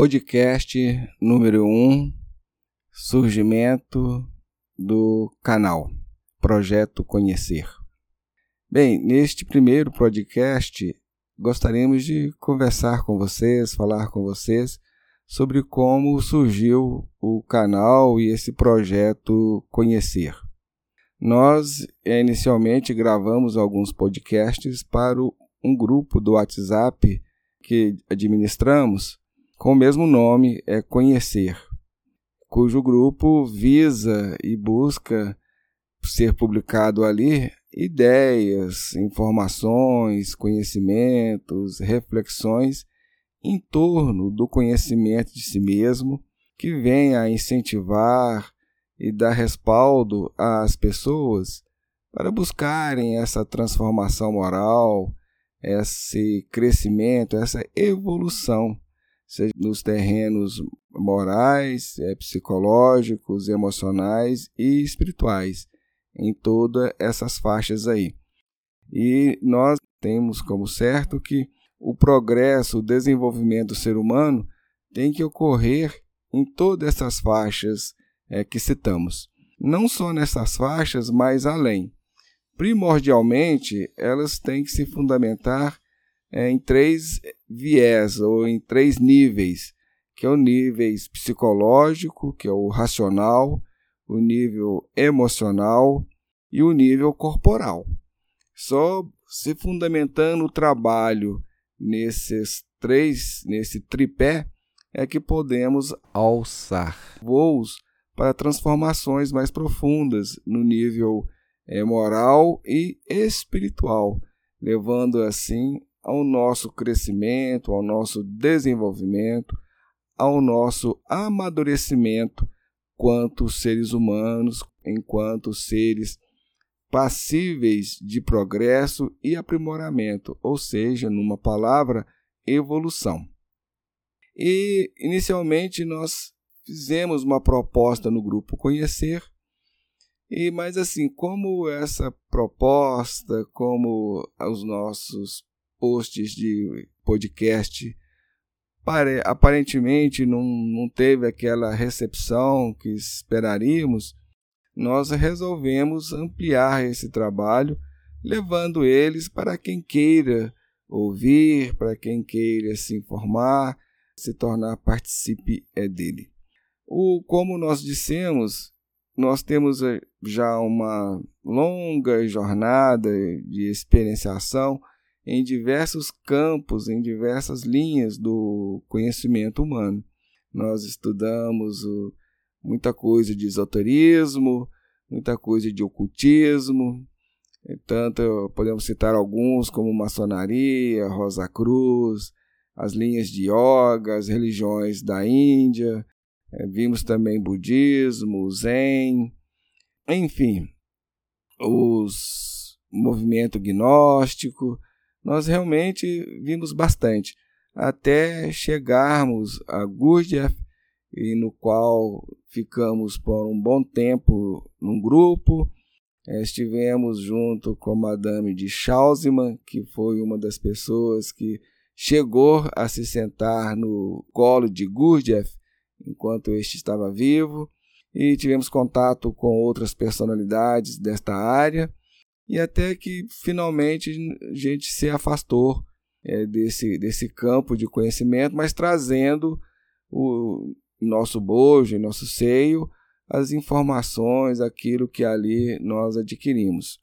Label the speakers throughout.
Speaker 1: podcast número 1, um, surgimento do canal Projeto Conhecer. Bem, neste primeiro podcast, gostaríamos de conversar com vocês, falar com vocês sobre como surgiu o canal e esse projeto Conhecer. Nós inicialmente gravamos alguns podcasts para um grupo do WhatsApp que administramos com o mesmo nome, é Conhecer, cujo grupo visa e busca ser publicado ali ideias, informações, conhecimentos, reflexões em torno do conhecimento de si mesmo, que venha a incentivar e dar respaldo às pessoas para buscarem essa transformação moral, esse crescimento, essa evolução, seja nos terrenos morais, é, psicológicos, emocionais e espirituais, em todas essas faixas aí. E nós temos como certo que o progresso, o desenvolvimento do ser humano tem que ocorrer em todas essas faixas é, que citamos. Não só nessas faixas, mas além. Primordialmente, elas têm que se fundamentar é, em três viés ou em três níveis, que é o nível psicológico, que é o racional, o nível emocional e o nível corporal. Só se fundamentando o trabalho nesses três, nesse tripé, é que podemos alçar voos para transformações mais profundas no nível é, moral e espiritual, levando assim ao nosso crescimento, ao nosso desenvolvimento, ao nosso amadurecimento quanto seres humanos, enquanto seres passíveis de progresso e aprimoramento, ou seja, numa palavra, evolução. E inicialmente nós fizemos uma proposta no grupo Conhecer, e mas assim, como essa proposta, como os nossos posts de podcast. Aparentemente não, não teve aquela recepção que esperaríamos, nós resolvemos ampliar esse trabalho, levando eles para quem queira ouvir, para quem queira se informar, se tornar participe é dele. O, como nós dissemos, nós temos eh, já uma longa jornada de experienciação em diversos campos, em diversas linhas do conhecimento humano. Nós estudamos muita coisa de esoterismo, muita coisa de ocultismo. Tanto podemos citar alguns como maçonaria, Rosa Cruz, as linhas de yoga, as religiões da Índia. É, vimos também budismo, zen, enfim, os movimento gnóstico. Nós realmente vimos bastante até chegarmos a Gurdjieff e no qual ficamos por um bom tempo num grupo. É, estivemos junto com a Madame de Schausemann, que foi uma das pessoas que chegou a se sentar no colo de Gurdjieff enquanto este estava vivo, e tivemos contato com outras personalidades desta área, e até que finalmente a gente se afastou é, desse, desse campo de conhecimento, mas trazendo o, nosso bojo, nosso seio, as informações, aquilo que ali nós adquirimos.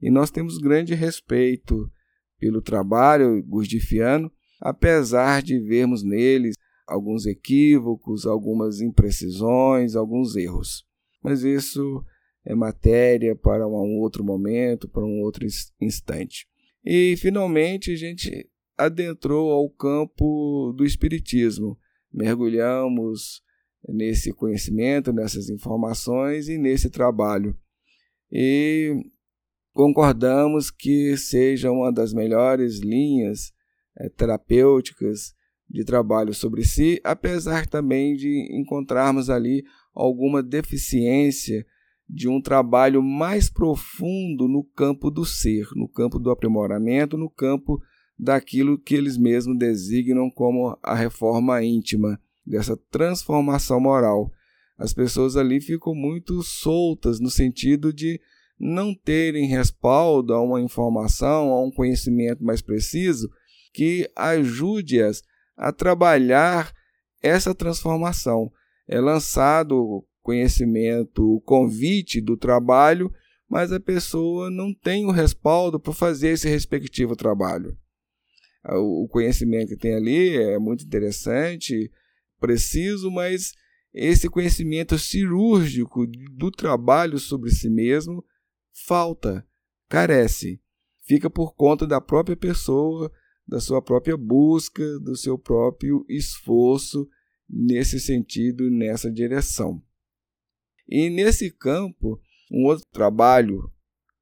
Speaker 1: E nós temos grande respeito pelo trabalho gusdifiano, apesar de vermos neles alguns equívocos, algumas imprecisões, alguns erros. Mas isso é matéria para um outro momento, para um outro instante. E finalmente a gente adentrou ao campo do espiritismo, mergulhamos nesse conhecimento, nessas informações e nesse trabalho. E concordamos que seja uma das melhores linhas é, terapêuticas de trabalho sobre si, apesar também de encontrarmos ali alguma deficiência de um trabalho mais profundo no campo do ser, no campo do aprimoramento, no campo daquilo que eles mesmos designam como a reforma íntima, dessa transformação moral. As pessoas ali ficam muito soltas no sentido de não terem respaldo a uma informação, a um conhecimento mais preciso que ajude-as a trabalhar essa transformação. É lançado conhecimento, o convite do trabalho, mas a pessoa não tem o respaldo para fazer esse respectivo trabalho. O conhecimento que tem ali é muito interessante, preciso, mas esse conhecimento cirúrgico do trabalho sobre si mesmo falta, carece. Fica por conta da própria pessoa, da sua própria busca, do seu próprio esforço nesse sentido, nessa direção. E nesse campo, um outro trabalho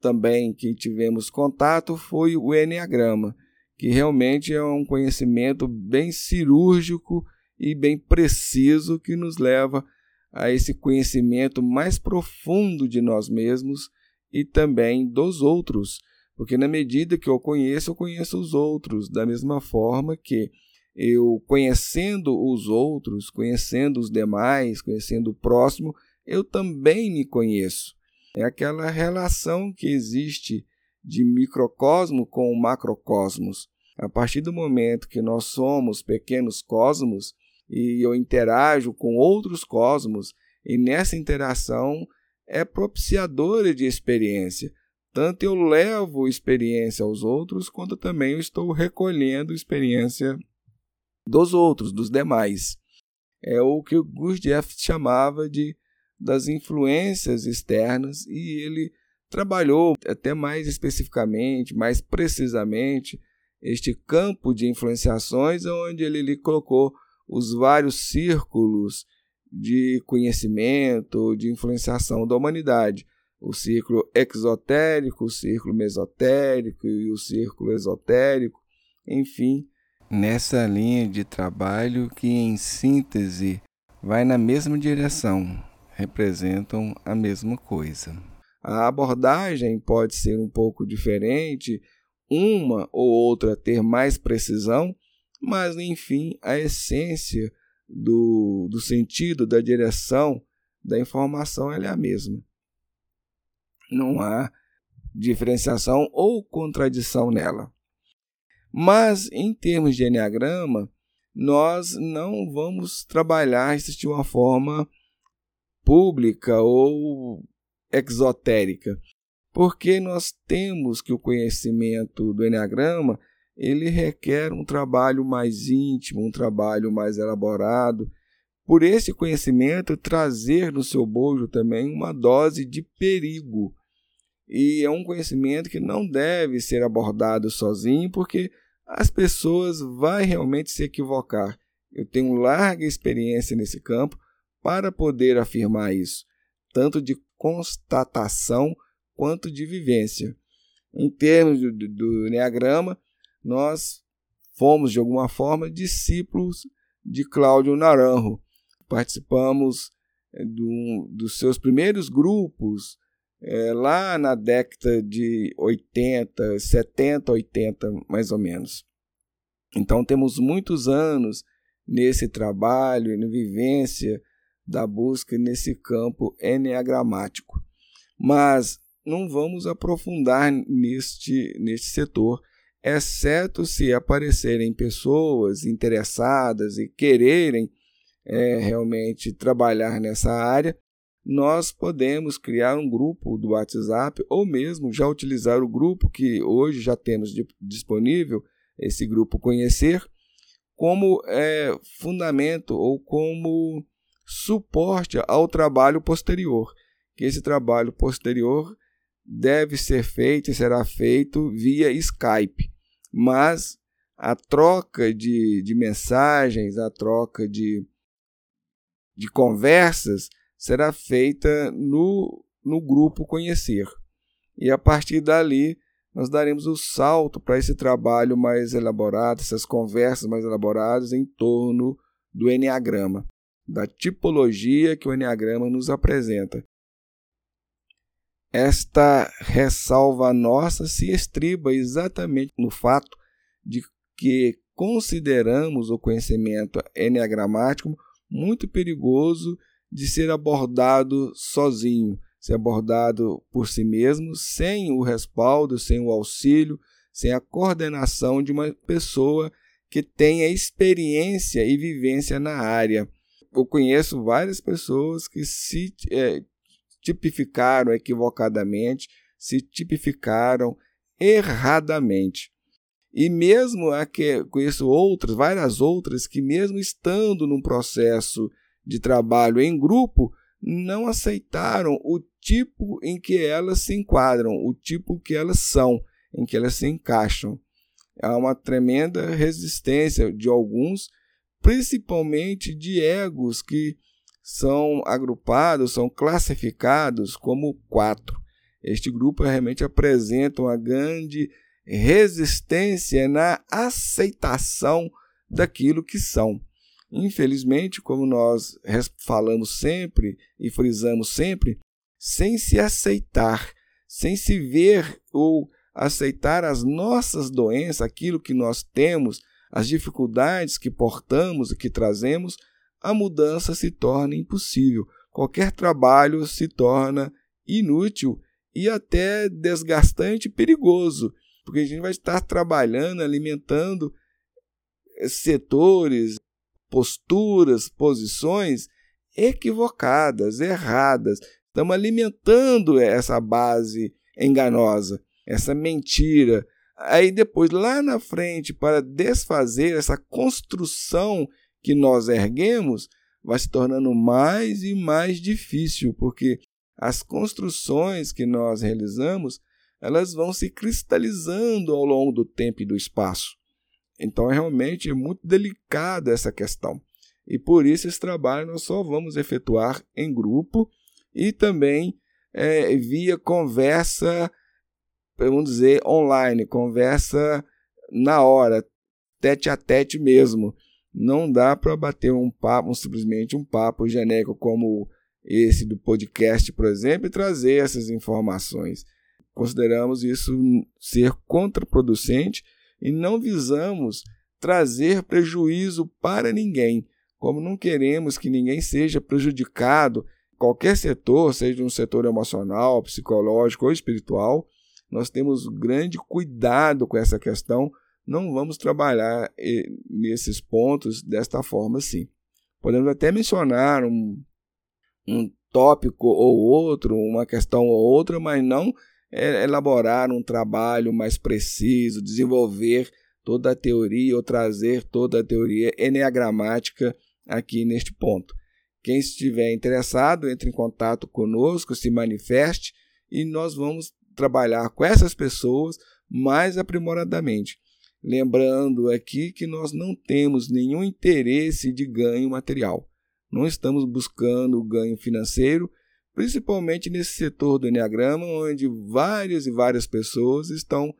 Speaker 1: também que tivemos contato foi o Enneagrama, que realmente é um conhecimento bem cirúrgico e bem preciso que nos leva a esse conhecimento mais profundo de nós mesmos e também dos outros, porque na medida que eu conheço, eu conheço os outros, da mesma forma que eu conhecendo os outros, conhecendo os demais, conhecendo o próximo, eu também me conheço. É aquela relação que existe de microcosmo com o macrocosmos. A partir do momento que nós somos pequenos cosmos e eu interajo com outros cosmos, e nessa interação é propiciadora de experiência. Tanto eu levo experiência aos outros, quanto também eu estou recolhendo experiência dos outros, dos demais. É o que o Gurdjieff chamava de das influências externas e ele trabalhou até mais especificamente, mais precisamente, este campo de influenciações onde ele, ele colocou os vários círculos de conhecimento, de influenciação da humanidade. O círculo exotérico, o círculo mesotérico e o círculo esotérico, enfim.
Speaker 2: Nessa linha de trabalho que, em síntese, vai na mesma direção, representam a mesma coisa.
Speaker 1: A abordagem pode ser um pouco diferente, uma ou outra ter mais precisão, mas enfim, a essência do, do sentido, da direção da informação é a mesma. Não há diferenciação ou contradição nela. Mas, em termos de Enneagrama, nós não vamos trabalhar isso de uma forma pública ou exotérica, porque nós temos que o conhecimento do Enneagrama ele requer um trabalho mais íntimo, um trabalho mais elaborado. Por esse conhecimento, trazer no seu bojo também uma dose de perigo. E é um conhecimento que não deve ser abordado sozinho, porque as pessoas vão realmente se equivocar. Eu tenho larga experiência nesse campo para poder afirmar isso, tanto de constatação quanto de vivência. Em termos do, do, do Enneagrama, nós fomos, de alguma forma, discípulos de Cláudio Naranjo. Participamos é, do, dos seus primeiros grupos é, lá na década de 80, 70, 80, mais ou menos. Então, temos muitos anos nesse trabalho na vivência da busca nesse campo enneagramático. Mas não vamos aprofundar neste, neste setor exceto se aparecerem pessoas interessadas e quererem é, realmente trabalhar nessa área, nós podemos criar um grupo do WhatsApp ou mesmo já utilizar o grupo que hoje já temos disponível, esse grupo Conhecer, como é, fundamento ou como suporte ao trabalho posterior. Que esse trabalho posterior deve ser feito e será feito via Skype mas a troca de, de mensagens, a troca de, de conversas será feita no, no grupo Conhecer. E a partir dali, nós daremos o salto para esse trabalho mais elaborado, essas conversas mais elaboradas em torno do Enneagrama, da tipologia que o Enneagrama nos apresenta. Esta ressalva nossa se estriba exatamente no fato de que consideramos o conhecimento enneagramático muito perigoso de ser abordado sozinho, ser abordado por si mesmo, sem o respaldo, sem o auxílio, sem a coordenação de uma pessoa que tenha experiência e vivência na área. Eu conheço várias pessoas que se é, tipificaram equivocadamente, se tipificaram erradamente. E mesmo que conheço outras, várias outras, que mesmo estando num processo de trabalho em grupo, não aceitaram o tipo em que elas se enquadram, o tipo que elas são, em que elas se encaixam. Há uma tremenda resistência de alguns, principalmente de egos que são agrupados, são classificados como quatro. Este grupo realmente apresenta uma grande resistência na aceitação daquilo que são. Infelizmente, como nós falamos sempre e frisamos sempre, sem se aceitar, sem se ver ou aceitar as nossas doenças, aquilo que nós temos, as dificuldades que portamos e que trazemos, a mudança se torna impossível. Qualquer trabalho se torna inútil e até desgastante e perigoso, porque a gente vai estar trabalhando, alimentando setores, posturas, posições equivocadas, erradas. Estamos alimentando essa base enganosa essa mentira. Aí depois, lá na frente, para desfazer essa construção que nós erguemos, vai se tornando mais e mais difícil, porque as construções que nós realizamos, elas vão se cristalizando ao longo do tempo e do espaço. Então, é realmente muito delicada essa questão. E por isso esse trabalho nós só vamos efetuar em grupo e também é, via conversa vamos dizer, online, conversa na hora, tete a tete mesmo. Não dá para bater um papo, simplesmente um papo genérico como esse do podcast, por exemplo, e trazer essas informações. Consideramos isso ser contraproducente e não visamos trazer prejuízo para ninguém. Como não queremos que ninguém seja prejudicado, qualquer setor, seja um setor emocional, psicológico ou espiritual, nós temos grande cuidado com essa questão, não vamos trabalhar eh, nesses pontos desta forma assim. Podemos até mencionar um, um tópico ou outro, uma questão ou outra, mas não elaborar um trabalho mais preciso, desenvolver toda a teoria ou trazer toda a teoria eneagramática aqui neste ponto. Quem estiver interessado, entre em contato conosco, se manifeste e nós vamos trabalhar com essas pessoas mais aprimoradamente. Lembrando aqui que nós não temos nenhum interesse de ganho material. Não estamos buscando ganho financeiro, principalmente nesse setor do Enneagrama, onde várias e várias pessoas estão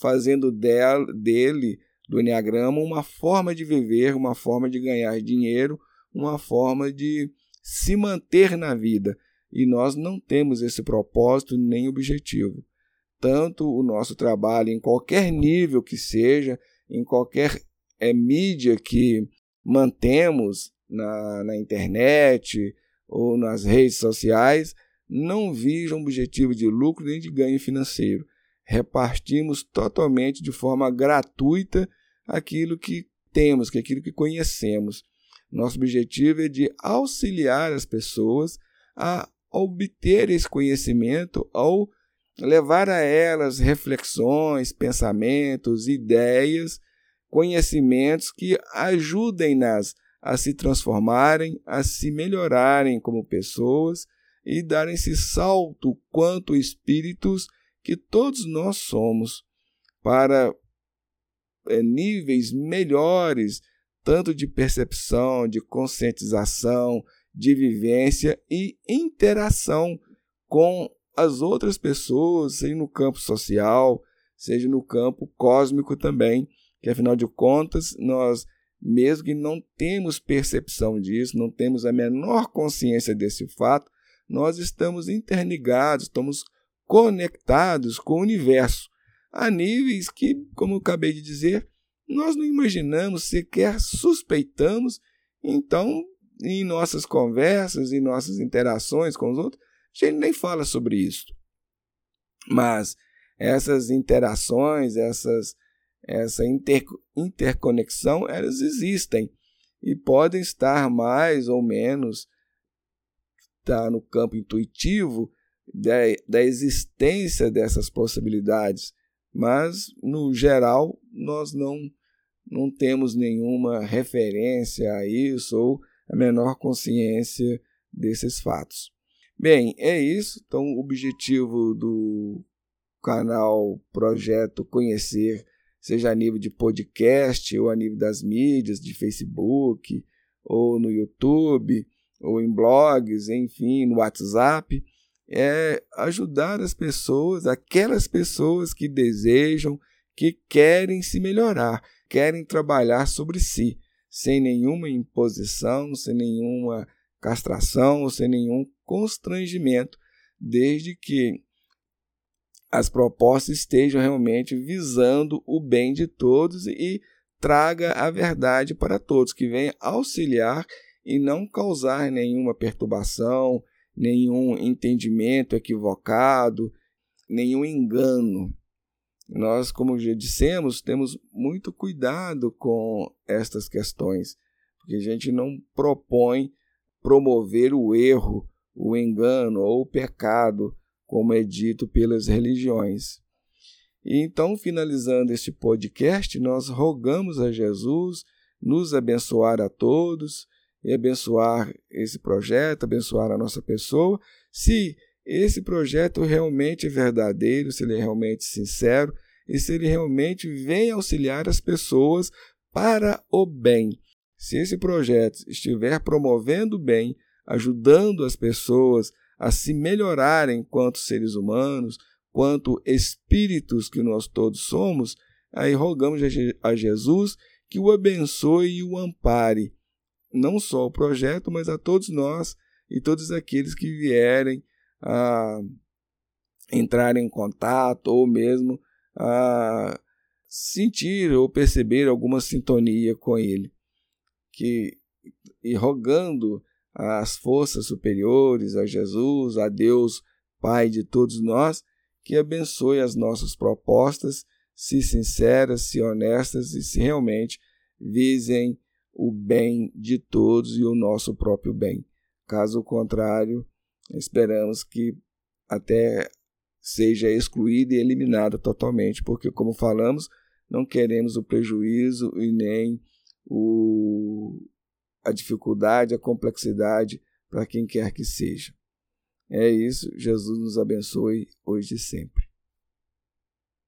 Speaker 1: fazendo dele, do Enneagrama, uma forma de viver, uma forma de ganhar dinheiro, uma forma de se manter na vida e nós não temos esse propósito nem objetivo. Tanto o nosso trabalho, em qualquer nível que seja, em qualquer é, mídia que mantemos na, na internet ou nas redes sociais, não visa um objetivo de lucro nem de ganho financeiro. Repartimos totalmente de forma gratuita aquilo que temos, aquilo que conhecemos. Nosso objetivo é de auxiliar as pessoas a obter esse conhecimento ao levar a elas reflexões, pensamentos, ideias, conhecimentos que ajudem-nas a se transformarem, a se melhorarem como pessoas e darem esse salto quanto espíritos que todos nós somos para é, níveis melhores, tanto de percepção, de conscientização, de vivência e interação com as outras pessoas, seja no campo social, seja no campo cósmico também, que afinal de contas, nós, mesmo que não temos percepção disso, não temos a menor consciência desse fato, nós estamos interligados, estamos conectados com o universo, a níveis que, como eu acabei de dizer, nós não imaginamos, sequer suspeitamos, então, em nossas conversas, em nossas interações com os outros, a gente nem fala sobre isso. Mas essas interações, essas, essa inter, interconexão, elas existem e podem estar mais ou menos tá, no campo intuitivo da, da existência dessas possibilidades, mas no geral nós não, não temos nenhuma referência a isso ou a menor consciência desses fatos. Bem, é isso. Então, o objetivo do canal Projeto Conhecer, seja a nível de podcast ou a nível das mídias, de Facebook, ou no YouTube, ou em blogs, enfim, no WhatsApp, é ajudar as pessoas, aquelas pessoas que desejam, que querem se melhorar, querem trabalhar sobre si, sem nenhuma imposição, sem nenhuma castração, sem nenhum constrangimento, desde que as propostas estejam realmente visando o bem de todos e traga a verdade para todos, que venha auxiliar e não causar nenhuma perturbação, nenhum entendimento equivocado, nenhum engano. Nós, como já dissemos, temos muito cuidado com estas questões, porque a gente não propõe promover o erro, o engano ou o pecado, como é dito pelas religiões. E então, finalizando este podcast, nós rogamos a Jesus nos abençoar a todos e abençoar esse projeto, abençoar a nossa pessoa, se esse projeto realmente é verdadeiro, se ele é realmente sincero e se ele realmente vem auxiliar as pessoas para o bem. Se esse projeto estiver promovendo o bem, ajudando as pessoas a se melhorarem quanto seres humanos, quanto espíritos que nós todos somos, aí rogamos a Jesus que o abençoe e o ampare não só o projeto, mas a todos nós e todos aqueles que vierem a entrar em contato ou mesmo a sentir ou perceber alguma sintonia com ele. Que, e rogando às forças superiores, a Jesus, a Deus, Pai de todos nós, que abençoe as nossas propostas, se sinceras, se honestas e se realmente visem o bem de todos e o nosso próprio bem. Caso contrário, esperamos que até seja excluída e eliminada totalmente, porque, como falamos, não queremos o prejuízo e nem o, a dificuldade, a complexidade para quem quer que seja. É isso, Jesus nos abençoe hoje e sempre.